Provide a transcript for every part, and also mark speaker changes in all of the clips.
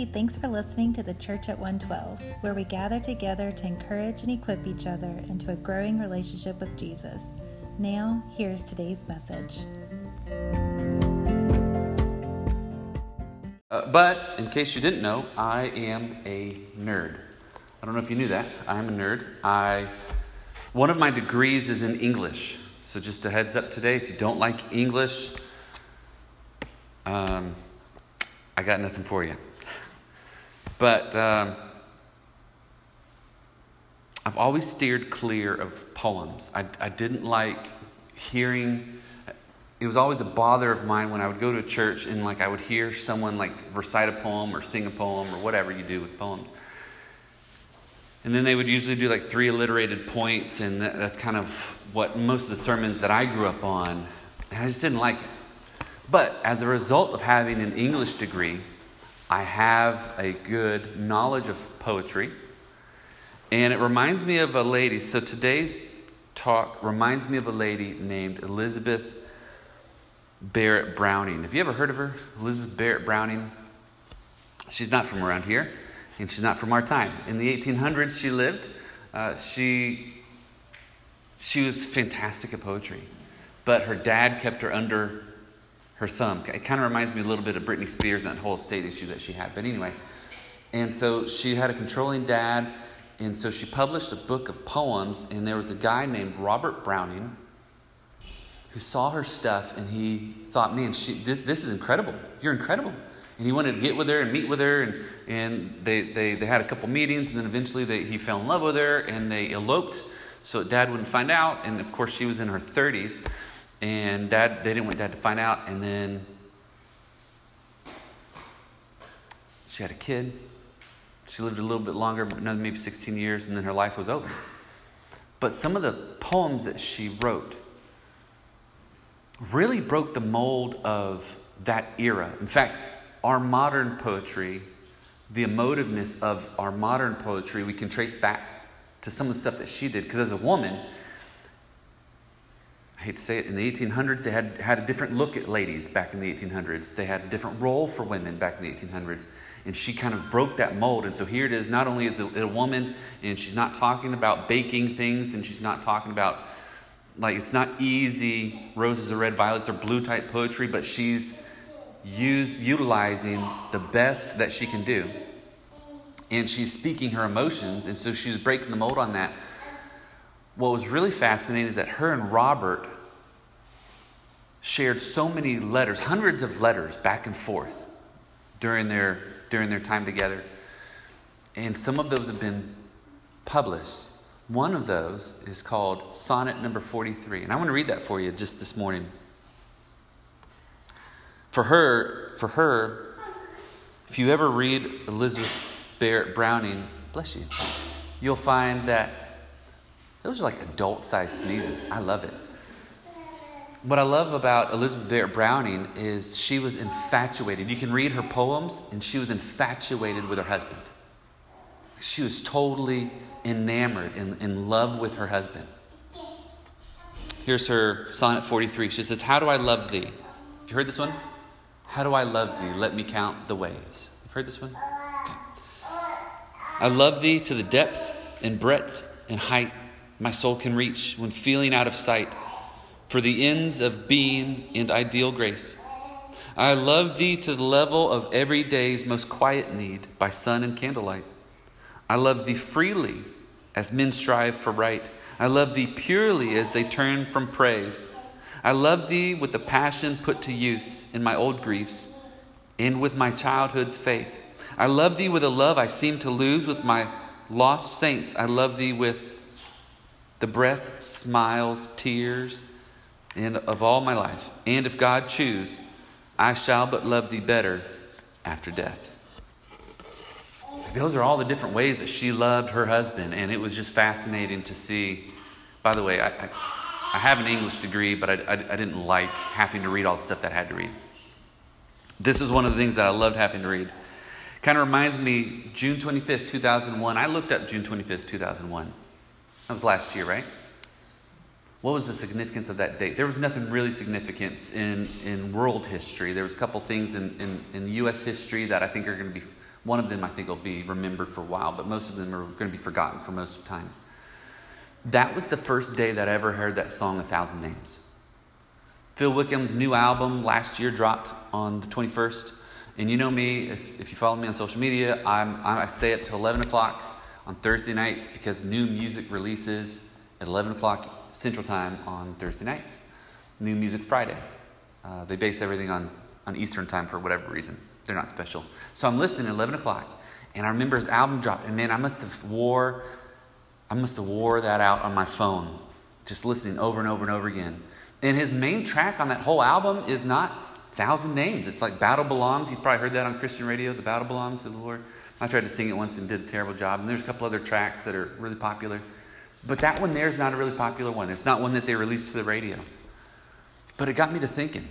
Speaker 1: Hey, thanks for listening to the Church at 112, where we gather together to encourage and equip each other into a growing relationship with Jesus. Now, here's today's message.
Speaker 2: Uh, but in case you didn't know, I am a nerd. I don't know if you knew that. I am a nerd. I one of my degrees is in English. So just a heads up today, if you don't like English, um, I got nothing for you. But um, I've always steered clear of poems. I, I didn't like hearing. It was always a bother of mine when I would go to a church and like I would hear someone like recite a poem or sing a poem or whatever you do with poems. And then they would usually do like three alliterated points, and that, that's kind of what most of the sermons that I grew up on, and I just didn't like it. But as a result of having an English degree, I have a good knowledge of poetry. And it reminds me of a lady. So today's talk reminds me of a lady named Elizabeth Barrett Browning. Have you ever heard of her? Elizabeth Barrett Browning? She's not from around here, and she's not from our time. In the 1800s, she lived. Uh, she, she was fantastic at poetry, but her dad kept her under her thumb. It kind of reminds me a little bit of Britney Spears and that whole state issue that she had. But anyway, and so she had a controlling dad, and so she published a book of poems, and there was a guy named Robert Browning who saw her stuff and he thought, man, she, this, this is incredible. You're incredible. And he wanted to get with her and meet with her, and, and they, they, they had a couple meetings, and then eventually they, he fell in love with her, and they eloped so dad wouldn't find out. And of course, she was in her 30s. And dad, they didn't want dad to find out. And then she had a kid. She lived a little bit longer, another maybe 16 years, and then her life was over. But some of the poems that she wrote really broke the mold of that era. In fact, our modern poetry, the emotiveness of our modern poetry, we can trace back to some of the stuff that she did. Because as a woman, I hate to say it, in the 1800s, they had, had a different look at ladies back in the 1800s. They had a different role for women back in the 1800s. And she kind of broke that mold. And so here it is not only is it a woman, and she's not talking about baking things, and she's not talking about, like, it's not easy roses or red violets or blue type poetry, but she's use, utilizing the best that she can do. And she's speaking her emotions, and so she's breaking the mold on that what was really fascinating is that her and Robert shared so many letters, hundreds of letters back and forth during their, during their time together. And some of those have been published. One of those is called Sonnet number 43. And I want to read that for you just this morning. For her, for her, if you ever read Elizabeth Barrett Browning, bless you, you'll find that those are like adult sized sneezes. I love it. What I love about Elizabeth Barrett Browning is she was infatuated. You can read her poems, and she was infatuated with her husband. She was totally enamored, in, in love with her husband. Here's her Sonnet 43. She says, How do I love thee? You heard this one? How do I love thee? Let me count the ways. You've heard this one? Okay. I love thee to the depth and breadth and height my soul can reach when feeling out of sight for the ends of being and ideal grace. I love thee to the level of every day's most quiet need by sun and candlelight. I love thee freely as men strive for right. I love thee purely as they turn from praise. I love thee with the passion put to use in my old griefs and with my childhood's faith. I love thee with a love I seem to lose with my lost saints. I love thee with the breath, smiles, tears, and of all my life. And if God choose, I shall but love thee better after death. Those are all the different ways that she loved her husband, and it was just fascinating to see. By the way, I, I, I have an English degree, but I, I, I didn't like having to read all the stuff that I had to read. This is one of the things that I loved having to read. Kind of reminds me, June 25th, 2001. I looked up June 25th, 2001. That was last year, right? What was the significance of that date? There was nothing really significant in, in world history. There was a couple things in, in, in U.S. history that I think are going to be One of them I think will be remembered for a while, but most of them are going to be forgotten for most of time. That was the first day that I ever heard that song, A Thousand Names. Phil Wickham's new album last year dropped on the 21st. And you know me, if, if you follow me on social media, I'm, I stay up till 11 o'clock on Thursday nights because new music releases at 11 o'clock Central Time on Thursday nights. New Music Friday. Uh, they base everything on, on Eastern Time for whatever reason. They're not special. So I'm listening at 11 o'clock, and I remember his album dropped, and man, I must have wore, I must have wore that out on my phone, just listening over and over and over again. And his main track on that whole album is not Thousand Names. It's like Battle Belongs. You've probably heard that on Christian radio, The Battle Belongs to the Lord. I tried to sing it once and did a terrible job. And there's a couple other tracks that are really popular. But that one there is not a really popular one. It's not one that they released to the radio. But it got me to thinking.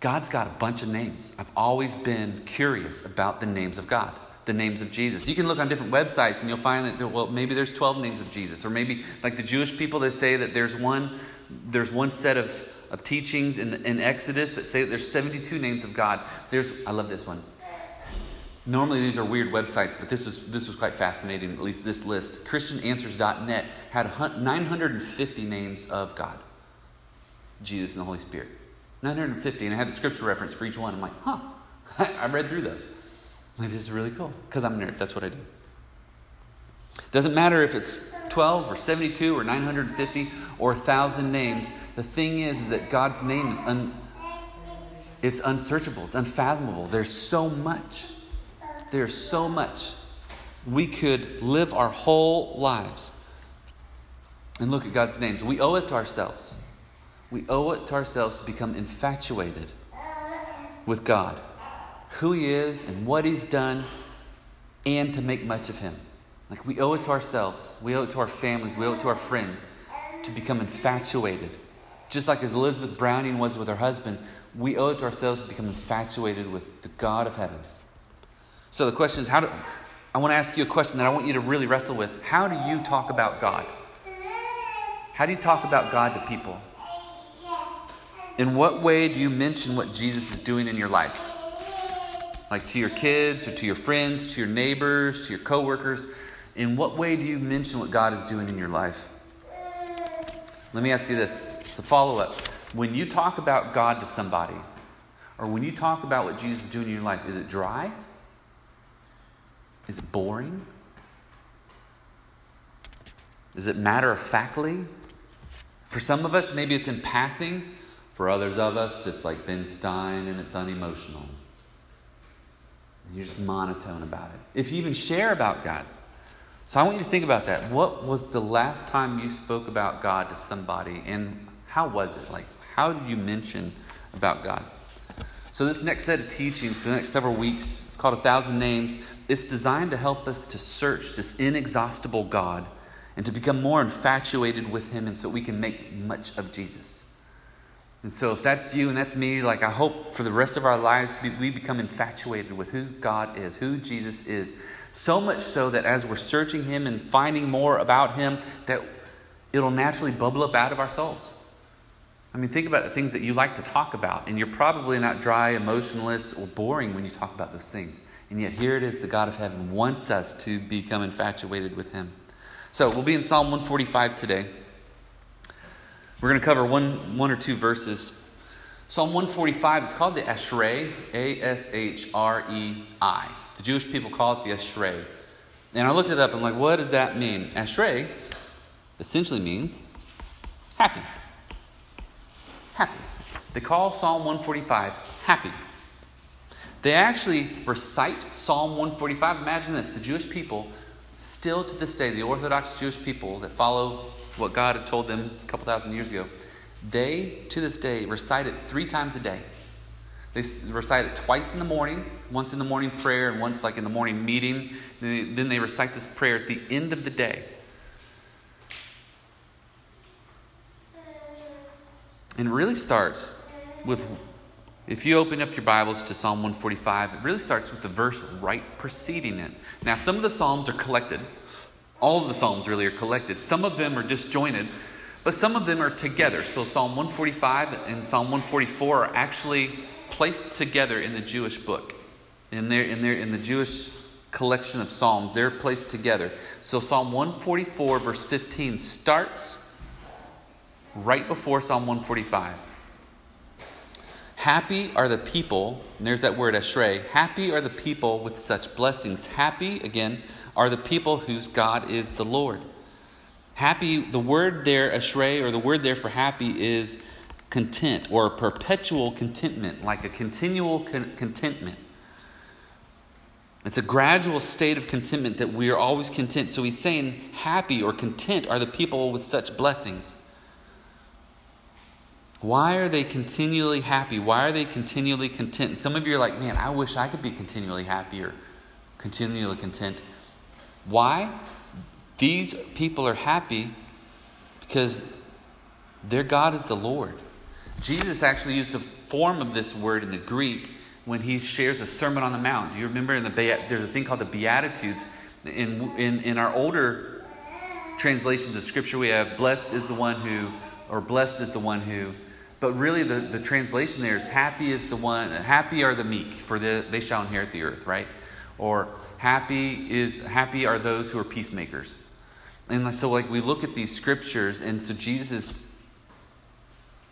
Speaker 2: God's got a bunch of names. I've always been curious about the names of God, the names of Jesus. You can look on different websites and you'll find that, there, well, maybe there's 12 names of Jesus. Or maybe, like the Jewish people, they say that there's one, there's one set of, of teachings in, in Exodus that say that there's 72 names of God. There's, I love this one. Normally, these are weird websites, but this was, this was quite fascinating, at least this list. ChristianAnswers.net had 950 names of God, Jesus, and the Holy Spirit. 950, and I had the scripture reference for each one. I'm like, huh. I read through those. I'm like, this is really cool, because I'm a nerd. That's what I do. Doesn't matter if it's 12 or 72 or 950 or 1,000 names. The thing is, is that God's name is un, it's unsearchable. It's unfathomable. There's so much. There's so much. We could live our whole lives and look at God's names. We owe it to ourselves. We owe it to ourselves to become infatuated with God, who He is and what He's done, and to make much of Him. Like we owe it to ourselves, we owe it to our families, we owe it to our friends to become infatuated. Just like as Elizabeth Browning was with her husband, we owe it to ourselves to become infatuated with the God of heaven. So the question is how do I want to ask you a question that I want you to really wrestle with. How do you talk about God? How do you talk about God to people? In what way do you mention what Jesus is doing in your life? Like to your kids or to your friends, to your neighbors, to your coworkers? In what way do you mention what God is doing in your life? Let me ask you this. It's a follow up. When you talk about God to somebody, or when you talk about what Jesus is doing in your life, is it dry? Is it boring? Is it matter of factly? For some of us, maybe it's in passing. For others of us, it's like Ben Stein and it's unemotional. You're just monotone about it. If you even share about God. So I want you to think about that. What was the last time you spoke about God to somebody and how was it? Like, how did you mention about God? So, this next set of teachings for the next several weeks, it's called A Thousand Names. It's designed to help us to search this inexhaustible God and to become more infatuated with Him and so we can make much of Jesus. And so, if that's you and that's me, like I hope for the rest of our lives we become infatuated with who God is, who Jesus is. So much so that as we're searching Him and finding more about Him, that it'll naturally bubble up out of our souls. I mean, think about the things that you like to talk about, and you're probably not dry, emotionless, or boring when you talk about those things. And yet, here it is the God of heaven wants us to become infatuated with Him. So, we'll be in Psalm 145 today. We're going to cover one, one or two verses. Psalm 145, it's called the Ashrei, A S H R E I. The Jewish people call it the Ashrei. And I looked it up, I'm like, what does that mean? Ashrei essentially means happy happy. They call Psalm 145 happy. They actually recite Psalm 145. Imagine this the Jewish people, still to this day, the Orthodox Jewish people that follow what God had told them a couple thousand years ago, they, to this day, recite it three times a day. They recite it twice in the morning, once in the morning prayer, and once like in the morning meeting. Then they recite this prayer at the end of the day. And really starts with, if you open up your Bibles to Psalm 145, it really starts with the verse right preceding it. Now, some of the Psalms are collected. All of the Psalms really are collected. Some of them are disjointed, but some of them are together. So, Psalm 145 and Psalm 144 are actually placed together in the Jewish book. in their in their in the Jewish collection of psalms. They're placed together. So Psalm 144 verse 15 starts right before Psalm 145. Happy are the people, and there's that word ashrei. Happy are the people with such blessings. Happy, again, are the people whose God is the Lord. Happy, the word there, ashrei, or the word there for happy is content or perpetual contentment, like a continual con- contentment. It's a gradual state of contentment that we are always content. So he's saying, happy or content are the people with such blessings. Why are they continually happy? Why are they continually content? Some of you are like, man, I wish I could be continually happy or continually content. Why? These people are happy because their God is the Lord. Jesus actually used a form of this word in the Greek when he shares a Sermon on the Mount. Do you remember in the there's a thing called the Beatitudes. In, in, in our older translations of Scripture, we have blessed is the one who, or blessed is the one who. But really, the, the translation there is happy is the one, happy are the meek, for the, they shall inherit the earth, right? Or happy is happy are those who are peacemakers. And so, like, we look at these scriptures, and so Jesus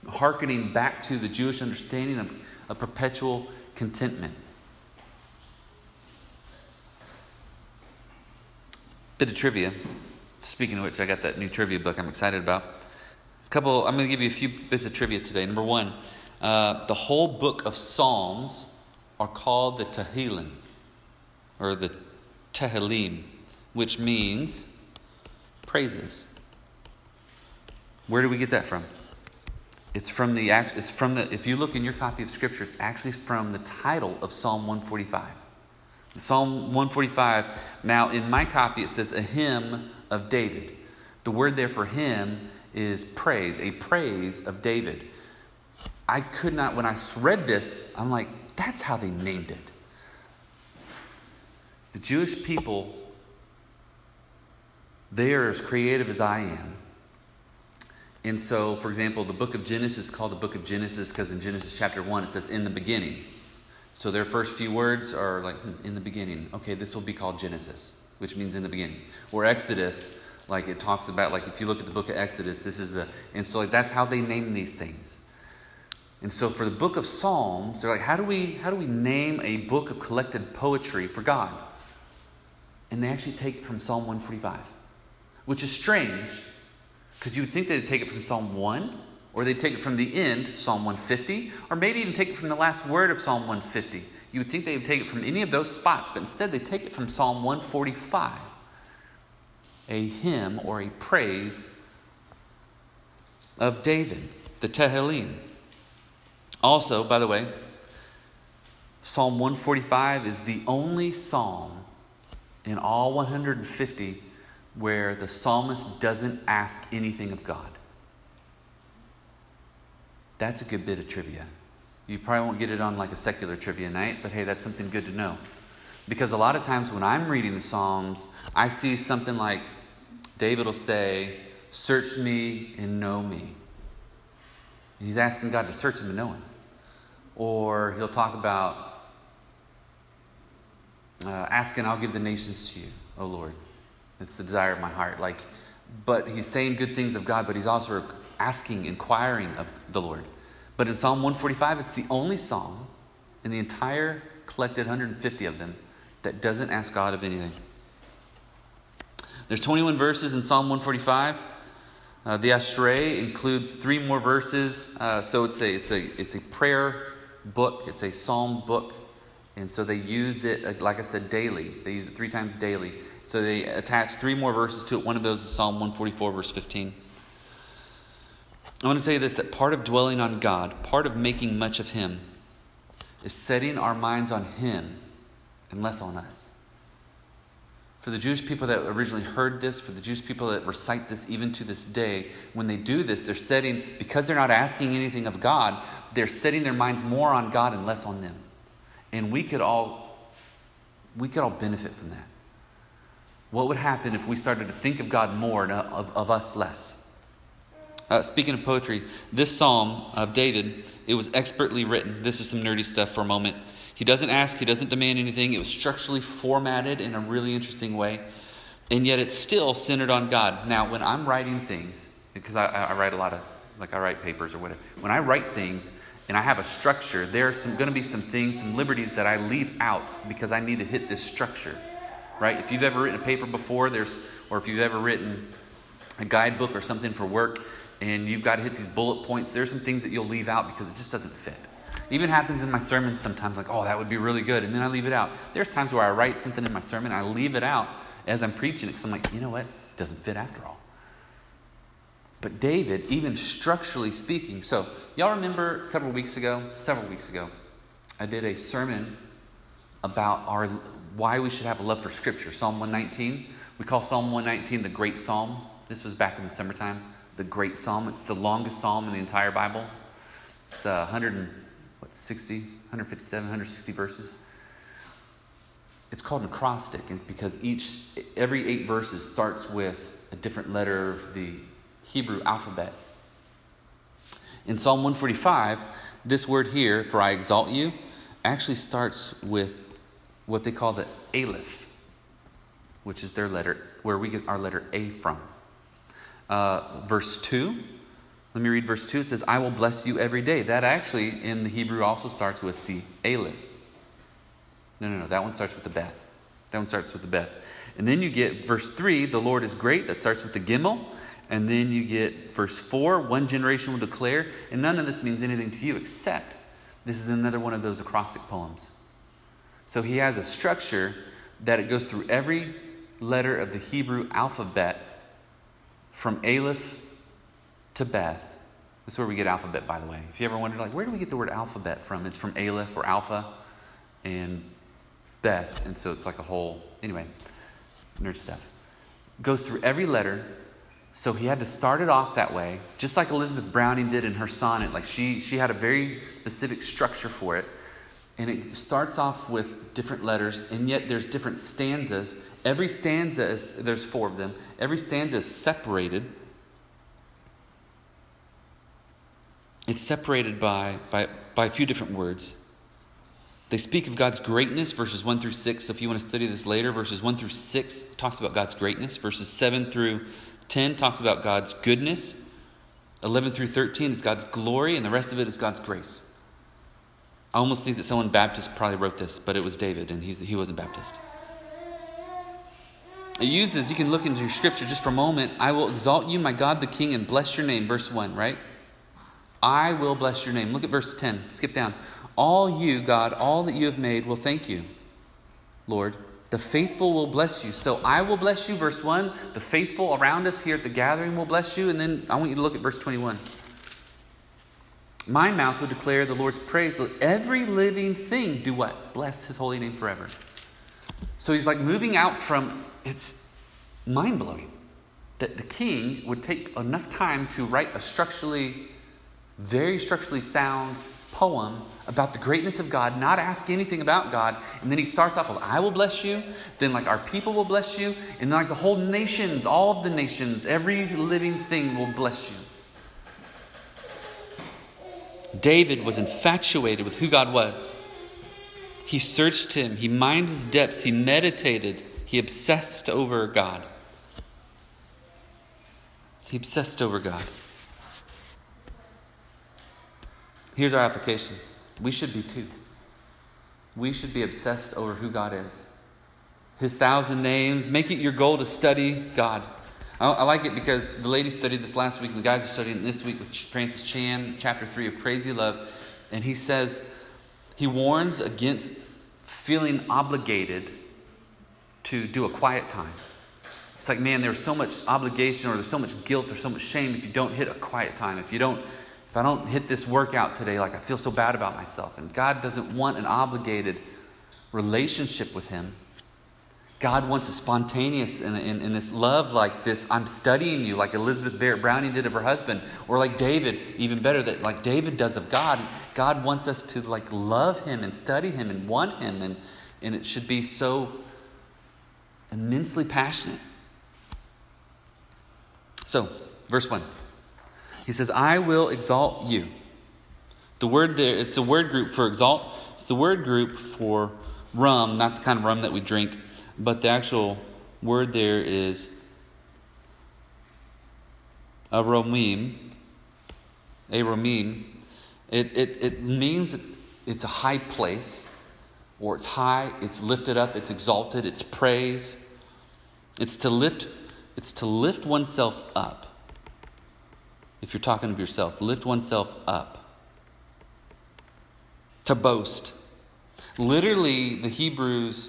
Speaker 2: hearkening back to the Jewish understanding of, of perpetual contentment. Bit of trivia. Speaking of which, I got that new trivia book I'm excited about. Couple, I'm going to give you a few bits of trivia today. Number one, uh, the whole book of Psalms are called the Tehillim, or the Tehillim, which means praises. Where do we get that from? It's from the it's from the if you look in your copy of scripture, it's actually from the title of Psalm 145. Psalm 145. Now in my copy it says a hymn of David. The word there for hymn is praise, a praise of David. I could not when I read this, I'm like, that's how they named it. The Jewish people, they are as creative as I am. And so, for example, the book of Genesis is called the book of Genesis because in Genesis chapter 1 it says, in the beginning. So their first few words are like, hmm, in the beginning. Okay, this will be called Genesis, which means in the beginning. Or Exodus, like it talks about, like if you look at the book of Exodus, this is the, and so like that's how they name these things. And so for the book of Psalms, they're like, how do we, how do we name a book of collected poetry for God? And they actually take it from Psalm 145, which is strange because you would think they'd take it from Psalm 1, or they'd take it from the end, Psalm 150, or maybe even take it from the last word of Psalm 150. You would think they would take it from any of those spots, but instead they take it from Psalm 145, a hymn or a praise of David, the Tehillim. Also, by the way, Psalm 145 is the only psalm in all 150 where the psalmist doesn't ask anything of God. That's a good bit of trivia. You probably won't get it on like a secular trivia night, but hey, that's something good to know. Because a lot of times when I'm reading the Psalms, I see something like David will say, Search me and know me. he's asking God to search him and know him. Or he'll talk about uh, asking, I'll give the nations to you, O Lord. It's the desire of my heart. Like, but he's saying good things of God, but he's also asking, inquiring of the Lord. But in Psalm 145, it's the only psalm in the entire collected 150 of them that doesn't ask God of anything. There's 21 verses in Psalm 145. Uh, the Ashrei includes three more verses, uh, so it's a it's a it's a prayer book. It's a psalm book, and so they use it uh, like I said daily. They use it three times daily. So they attach three more verses to it. One of those is Psalm 144, verse 15. I want to tell you this that part of dwelling on God, part of making much of Him, is setting our minds on Him and less on us. For the Jewish people that originally heard this, for the Jewish people that recite this even to this day, when they do this, they're setting, because they're not asking anything of God, they're setting their minds more on God and less on them. And we could all, we could all benefit from that. What would happen if we started to think of God more and of, of us less? Uh, speaking of poetry, this psalm of David, it was expertly written. This is some nerdy stuff for a moment. He doesn't ask, he doesn't demand anything. It was structurally formatted in a really interesting way, and yet it's still centered on God. Now, when I'm writing things, because I, I write a lot of, like I write papers or whatever, when I write things and I have a structure, there's some going to be some things, some liberties that I leave out because I need to hit this structure, right? If you've ever written a paper before, there's, or if you've ever written a guidebook or something for work, and you've got to hit these bullet points, there's some things that you'll leave out because it just doesn't fit. Even happens in my sermons sometimes, like, oh, that would be really good, and then I leave it out. There's times where I write something in my sermon, I leave it out as I'm preaching it because I'm like, you know what? It doesn't fit after all. But David, even structurally speaking, so y'all remember several weeks ago, several weeks ago, I did a sermon about our why we should have a love for Scripture. Psalm 119. We call Psalm 119 the Great Psalm. This was back in the summertime. The Great Psalm. It's the longest psalm in the entire Bible. It's uh, 160, 157, 160 verses. It's called an acrostic because each every eight verses starts with a different letter of the Hebrew alphabet. In Psalm 145, this word here, for I exalt you, actually starts with what they call the Aleph, which is their letter, where we get our letter A from. Uh, verse 2, let me read verse 2. It says, I will bless you every day. That actually, in the Hebrew, also starts with the Aleph. No, no, no. That one starts with the Beth. That one starts with the Beth. And then you get verse 3, the Lord is great. That starts with the Gimel. And then you get verse 4, one generation will declare. And none of this means anything to you except this is another one of those acrostic poems. So he has a structure that it goes through every letter of the Hebrew alphabet from Aleph to Beth. That's where we get alphabet, by the way. If you ever wondered, like, where do we get the word alphabet from? It's from Aleph or Alpha and Beth. And so it's like a whole, anyway, nerd stuff. Goes through every letter so he had to start it off that way, just like Elizabeth Browning did in her sonnet. Like she, she had a very specific structure for it. And it starts off with different letters, and yet there's different stanzas. Every stanza is, there's four of them. Every stanza is separated. It's separated by, by, by a few different words. They speak of God's greatness, verses 1 through 6. So if you want to study this later, verses 1 through 6 talks about God's greatness. Verses 7 through 10 talks about God's goodness. 11 through 13 is God's glory, and the rest of it is God's grace. I almost think that someone Baptist probably wrote this, but it was David, and he's, he wasn't Baptist. It uses, you can look into your scripture just for a moment. I will exalt you, my God the King, and bless your name. Verse 1, right? I will bless your name. Look at verse 10. Skip down. All you, God, all that you have made will thank you, Lord. The faithful will bless you. So I will bless you, verse 1. The faithful around us here at the gathering will bless you. And then I want you to look at verse 21. My mouth will declare the Lord's praise. Let every living thing do what? Bless his holy name forever. So he's like moving out from, it's mind blowing that the king would take enough time to write a structurally, very structurally sound poem about the greatness of God, not ask anything about God. And then he starts off with, I will bless you. Then, like, our people will bless you. And then, like, the whole nations, all of the nations, every living thing will bless you. David was infatuated with who God was. He searched him, he mined his depths, he meditated, he obsessed over God. He obsessed over God. Here's our application we should be too. We should be obsessed over who God is. His thousand names. Make it your goal to study God. I, like it because the ladies studied this last week, and the guys are studying this week with Francis Chan, chapter 3 of Crazy Love. And he says, he warns against feeling obligated to do a quiet time. It's like, man, there's so much obligation or there's so much guilt or so much shame if you don't hit a quiet time, if you don't if I don't hit this workout today, like I feel so bad about myself. And God doesn't want an obligated relationship with Him. God wants a spontaneous and, in this love like this. I'm studying you, like Elizabeth Barrett Browning did of her husband, or like David, even better, that like David does of God. God wants us to like love Him and study Him and want Him, and, and it should be so immensely passionate. So, verse 1. He says, I will exalt you. The word there, it's a word group for exalt. It's the word group for rum, not the kind of rum that we drink, but the actual word there is aromim. Aromim. It, it, it means it's a high place, or it's high, it's lifted up, it's exalted, it's praise. It's to lift, it's to lift oneself up. If you're talking of yourself, lift oneself up. To boast. Literally, the Hebrews,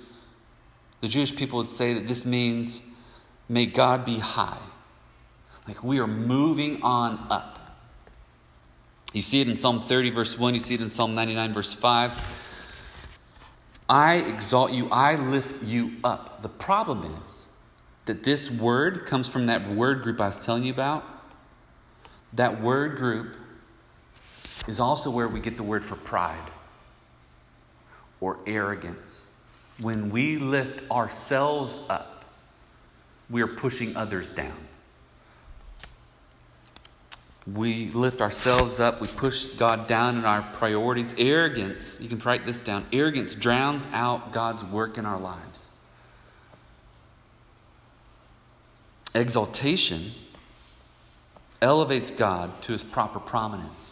Speaker 2: the Jewish people would say that this means, may God be high. Like we are moving on up. You see it in Psalm 30, verse 1. You see it in Psalm 99, verse 5. I exalt you, I lift you up. The problem is that this word comes from that word group I was telling you about. That word group is also where we get the word for pride or arrogance. When we lift ourselves up, we are pushing others down. We lift ourselves up, we push God down in our priorities. Arrogance, you can write this down arrogance drowns out God's work in our lives. Exaltation elevates God to his proper prominence.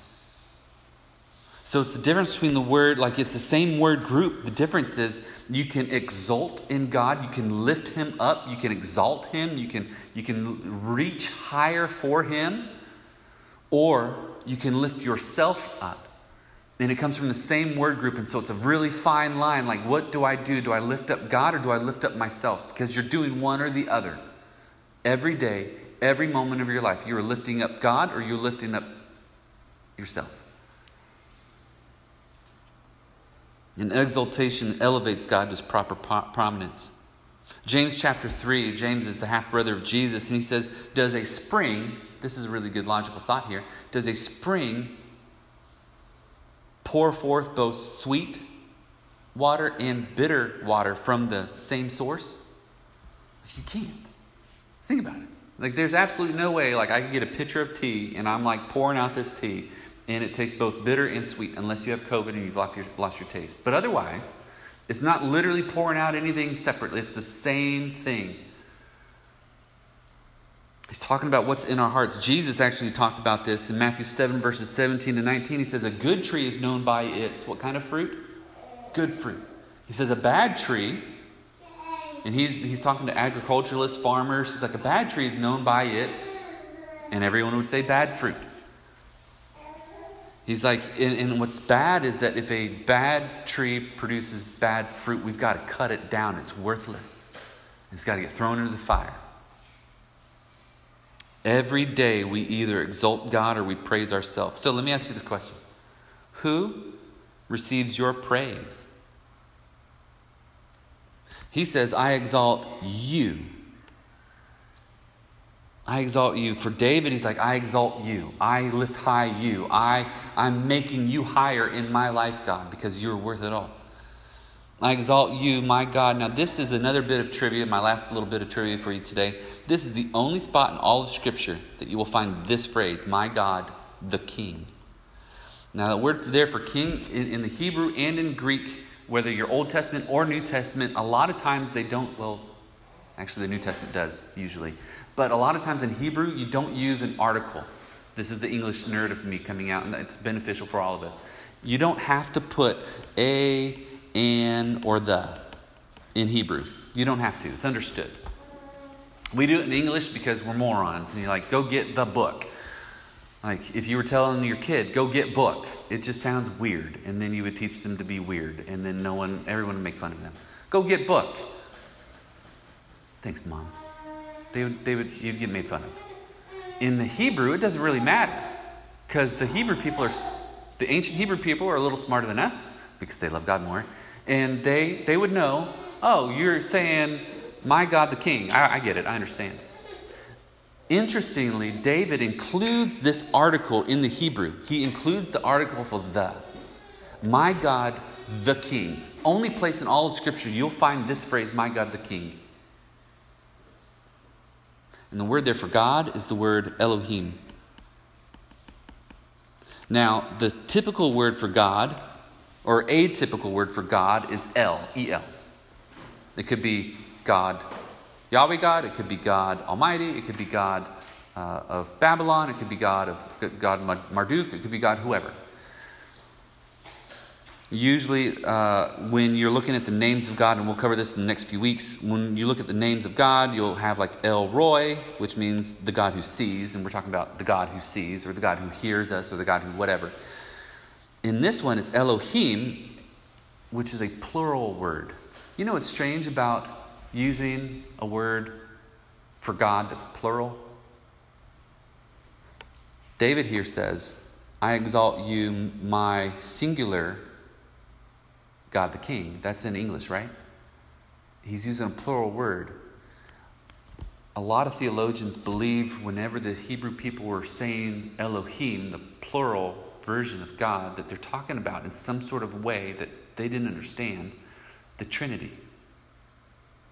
Speaker 2: So it's the difference between the word, like it's the same word group. The difference is you can exalt in God, you can lift him up, you can exalt him, you can, you can reach higher for him, or you can lift yourself up. And it comes from the same word group, and so it's a really fine line. Like, what do I do? Do I lift up God or do I lift up myself? Because you're doing one or the other. Every day, every moment of your life, you're lifting up God or you're lifting up yourself. And exaltation elevates God to his proper prominence. James chapter 3, James is the half brother of Jesus, and he says, Does a spring, this is a really good logical thought here, does a spring pour forth both sweet water and bitter water from the same source? You can't. Think about it. Like, there's absolutely no way, like, I could get a pitcher of tea and I'm like pouring out this tea and it tastes both bitter and sweet unless you have COVID and you've lost your, lost your taste. But otherwise, it's not literally pouring out anything separately, it's the same thing. He's talking about what's in our hearts. Jesus actually talked about this in Matthew 7, verses 17 to 19. He says, A good tree is known by its what kind of fruit? Good fruit. He says, A bad tree and he's, he's talking to agriculturalists, farmers. He's like, a bad tree is known by its, and everyone would say bad fruit. He's like, and, and what's bad is that if a bad tree produces bad fruit, we've got to cut it down. It's worthless. It's got to get thrown into the fire. Every day we either exalt God or we praise ourselves. So let me ask you this question Who receives your praise? He says, I exalt you. I exalt you. For David, he's like, I exalt you. I lift high you. I, I'm making you higher in my life, God, because you're worth it all. I exalt you, my God. Now, this is another bit of trivia, my last little bit of trivia for you today. This is the only spot in all of Scripture that you will find this phrase, my God, the King. Now, the word there for king in, in the Hebrew and in Greek whether you're Old Testament or New Testament, a lot of times they don't, well, actually, the New Testament does usually, but a lot of times in Hebrew, you don't use an article. This is the English nerd of me coming out, and it's beneficial for all of us. You don't have to put a, an, or the in Hebrew. You don't have to, it's understood. We do it in English because we're morons, and you're like, go get the book. Like if you were telling your kid, go get book, it just sounds weird. And then you would teach them to be weird. And then no one, everyone would make fun of them. Go get book. Thanks, mom. They would, they would, you'd get made fun of. In the Hebrew, it doesn't really matter. Because the Hebrew people are, the ancient Hebrew people are a little smarter than us because they love God more. And they, they would know, oh, you're saying, my God the King. I, I get it. I understand. Interestingly, David includes this article in the Hebrew. He includes the article for the. My God, the King. Only place in all of Scripture you'll find this phrase, my God, the King. And the word there for God is the word Elohim. Now, the typical word for God, or atypical word for God, is El, E L. It could be God, Yahweh God, it could be God Almighty, it could be God uh, of Babylon, it could be God of God Marduk, it could be God whoever. Usually, uh, when you're looking at the names of God, and we'll cover this in the next few weeks, when you look at the names of God, you'll have like El Roi, which means the God who sees, and we're talking about the God who sees, or the God who hears us, or the God who whatever. In this one, it's Elohim, which is a plural word. You know what's strange about using a word for God that's plural? David here says, I exalt you, my singular God the King. That's in English, right? He's using a plural word. A lot of theologians believe whenever the Hebrew people were saying Elohim, the plural version of God, that they're talking about in some sort of way that they didn't understand the Trinity.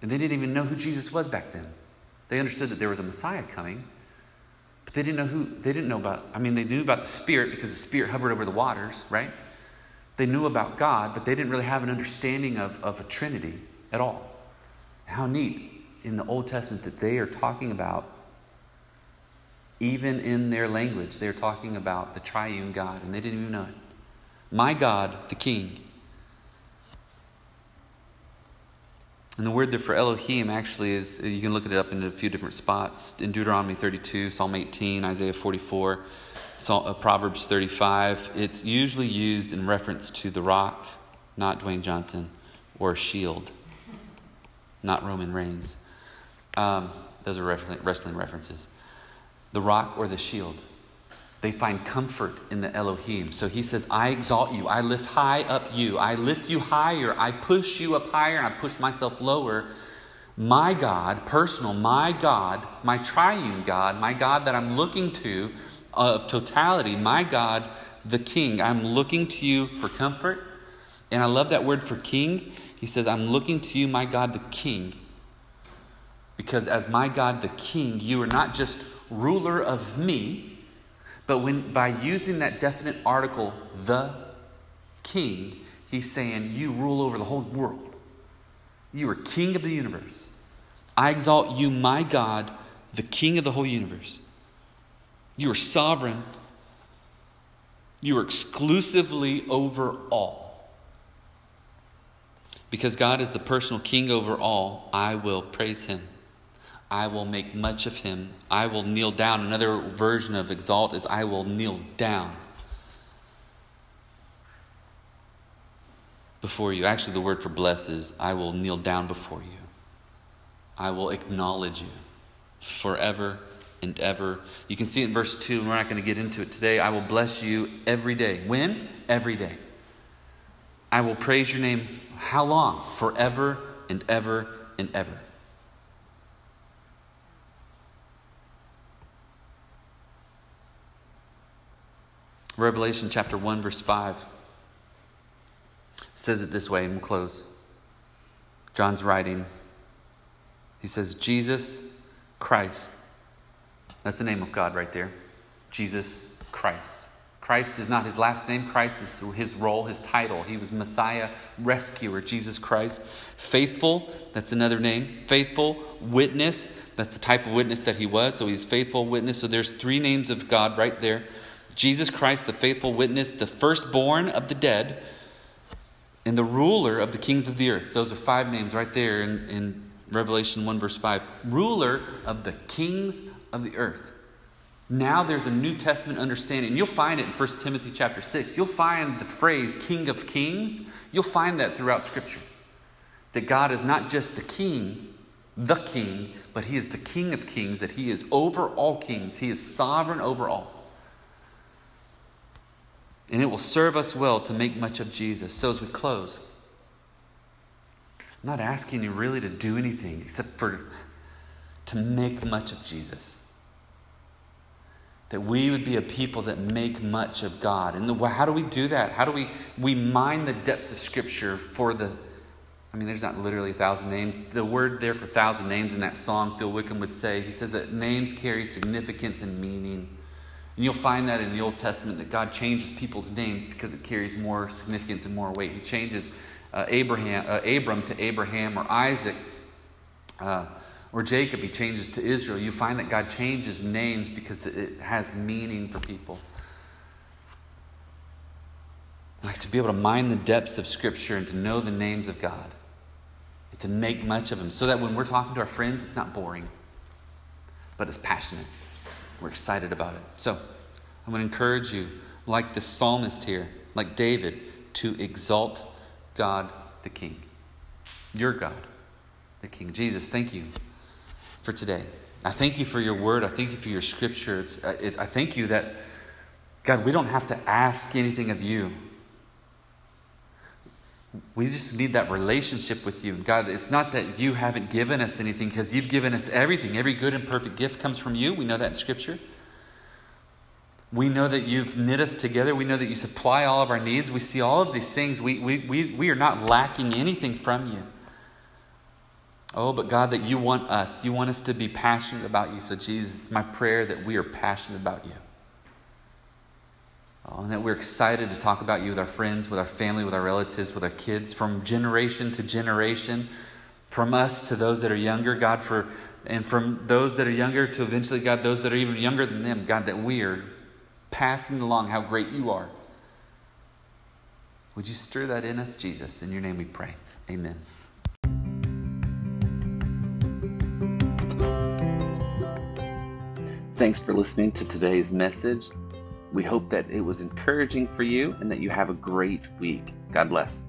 Speaker 2: And they didn't even know who Jesus was back then. They understood that there was a Messiah coming, but they didn't know who, they didn't know about, I mean, they knew about the Spirit because the Spirit hovered over the waters, right? They knew about God, but they didn't really have an understanding of, of a Trinity at all. How neat in the Old Testament that they are talking about, even in their language, they're talking about the triune God, and they didn't even know it. My God, the King. And the word there for Elohim actually is, you can look it up in a few different spots. In Deuteronomy 32, Psalm 18, Isaiah 44. Uh, Proverbs 35, it's usually used in reference to the rock, not Dwayne Johnson, or a shield, not Roman Reigns. Um, those are wrestling references. The rock or the shield. They find comfort in the Elohim. So he says, I exalt you. I lift high up you. I lift you higher. I push you up higher. and I push myself lower. My God, personal, my God, my triune God, my God that I'm looking to, of totality, my God, the King. I'm looking to you for comfort. And I love that word for king. He says, I'm looking to you, my God, the King. Because as my God, the King, you are not just ruler of me, but when by using that definite article, the King, he's saying, You rule over the whole world. You are King of the universe. I exalt you, my God, the King of the whole universe. You are sovereign. You are exclusively over all. Because God is the personal king over all, I will praise him. I will make much of him. I will kneel down. Another version of exalt is I will kneel down before you. Actually, the word for bless is I will kneel down before you. I will acknowledge you forever and ever. You can see it in verse 2, and we're not going to get into it today. I will bless you every day. When? Every day. I will praise your name how long? Forever and ever and ever. Revelation chapter 1, verse 5 says it this way, and we'll close. John's writing. He says, Jesus Christ that's the name of God right there Jesus Christ. Christ is not his last name, Christ is his role, his title. He was Messiah, rescuer, Jesus Christ. Faithful, that's another name. Faithful, witness, that's the type of witness that he was. So he's faithful witness. So there's three names of God right there Jesus Christ, the faithful witness, the firstborn of the dead, and the ruler of the kings of the earth. Those are five names right there in, in Revelation 1, verse 5. Ruler of the kings of the earth. Now there's a New Testament understanding. You'll find it in 1 Timothy chapter 6. You'll find the phrase King of Kings. You'll find that throughout Scripture. That God is not just the King, the King, but He is the King of Kings, that He is over all kings. He is sovereign over all. And it will serve us well to make much of Jesus. So as we close, I'm not asking you really to do anything except for to make much of Jesus. That we would be a people that make much of God. And the, how do we do that? How do we, we mine the depths of Scripture for the, I mean, there's not literally a thousand names. The word there for thousand names in that song, Phil Wickham would say, he says that names carry significance and meaning. And you'll find that in the Old Testament that God changes people's names because it carries more significance and more weight. He changes uh, Abraham, uh, Abram to Abraham or Isaac uh, or Jacob. He changes to Israel. You find that God changes names because it has meaning for people. Like to be able to mine the depths of Scripture and to know the names of God, and to make much of them, so that when we're talking to our friends, it's not boring, but it's passionate. We're excited about it. So I'm going to encourage you, like the psalmist here, like David, to exalt God the King. Your God, the King. Jesus, thank you for today. I thank you for your word. I thank you for your scripture. Uh, it, I thank you that, God, we don't have to ask anything of you. We just need that relationship with you. God, it's not that you haven't given us anything because you've given us everything. Every good and perfect gift comes from you. We know that in Scripture. We know that you've knit us together. We know that you supply all of our needs. We see all of these things. We, we, we, we are not lacking anything from you. Oh, but God, that you want us. You want us to be passionate about you. So, Jesus, it's my prayer that we are passionate about you. Oh, and that we're excited to talk about you with our friends, with our family, with our relatives, with our kids, from generation to generation, from us to those that are younger, God, for and from those that are younger to eventually, God, those that are even younger than them, God, that we are passing along how great you are. Would you stir that in us, Jesus? In your name we pray. Amen. Thanks for listening to today's message. We hope that it was encouraging for you and that you have a great week. God bless.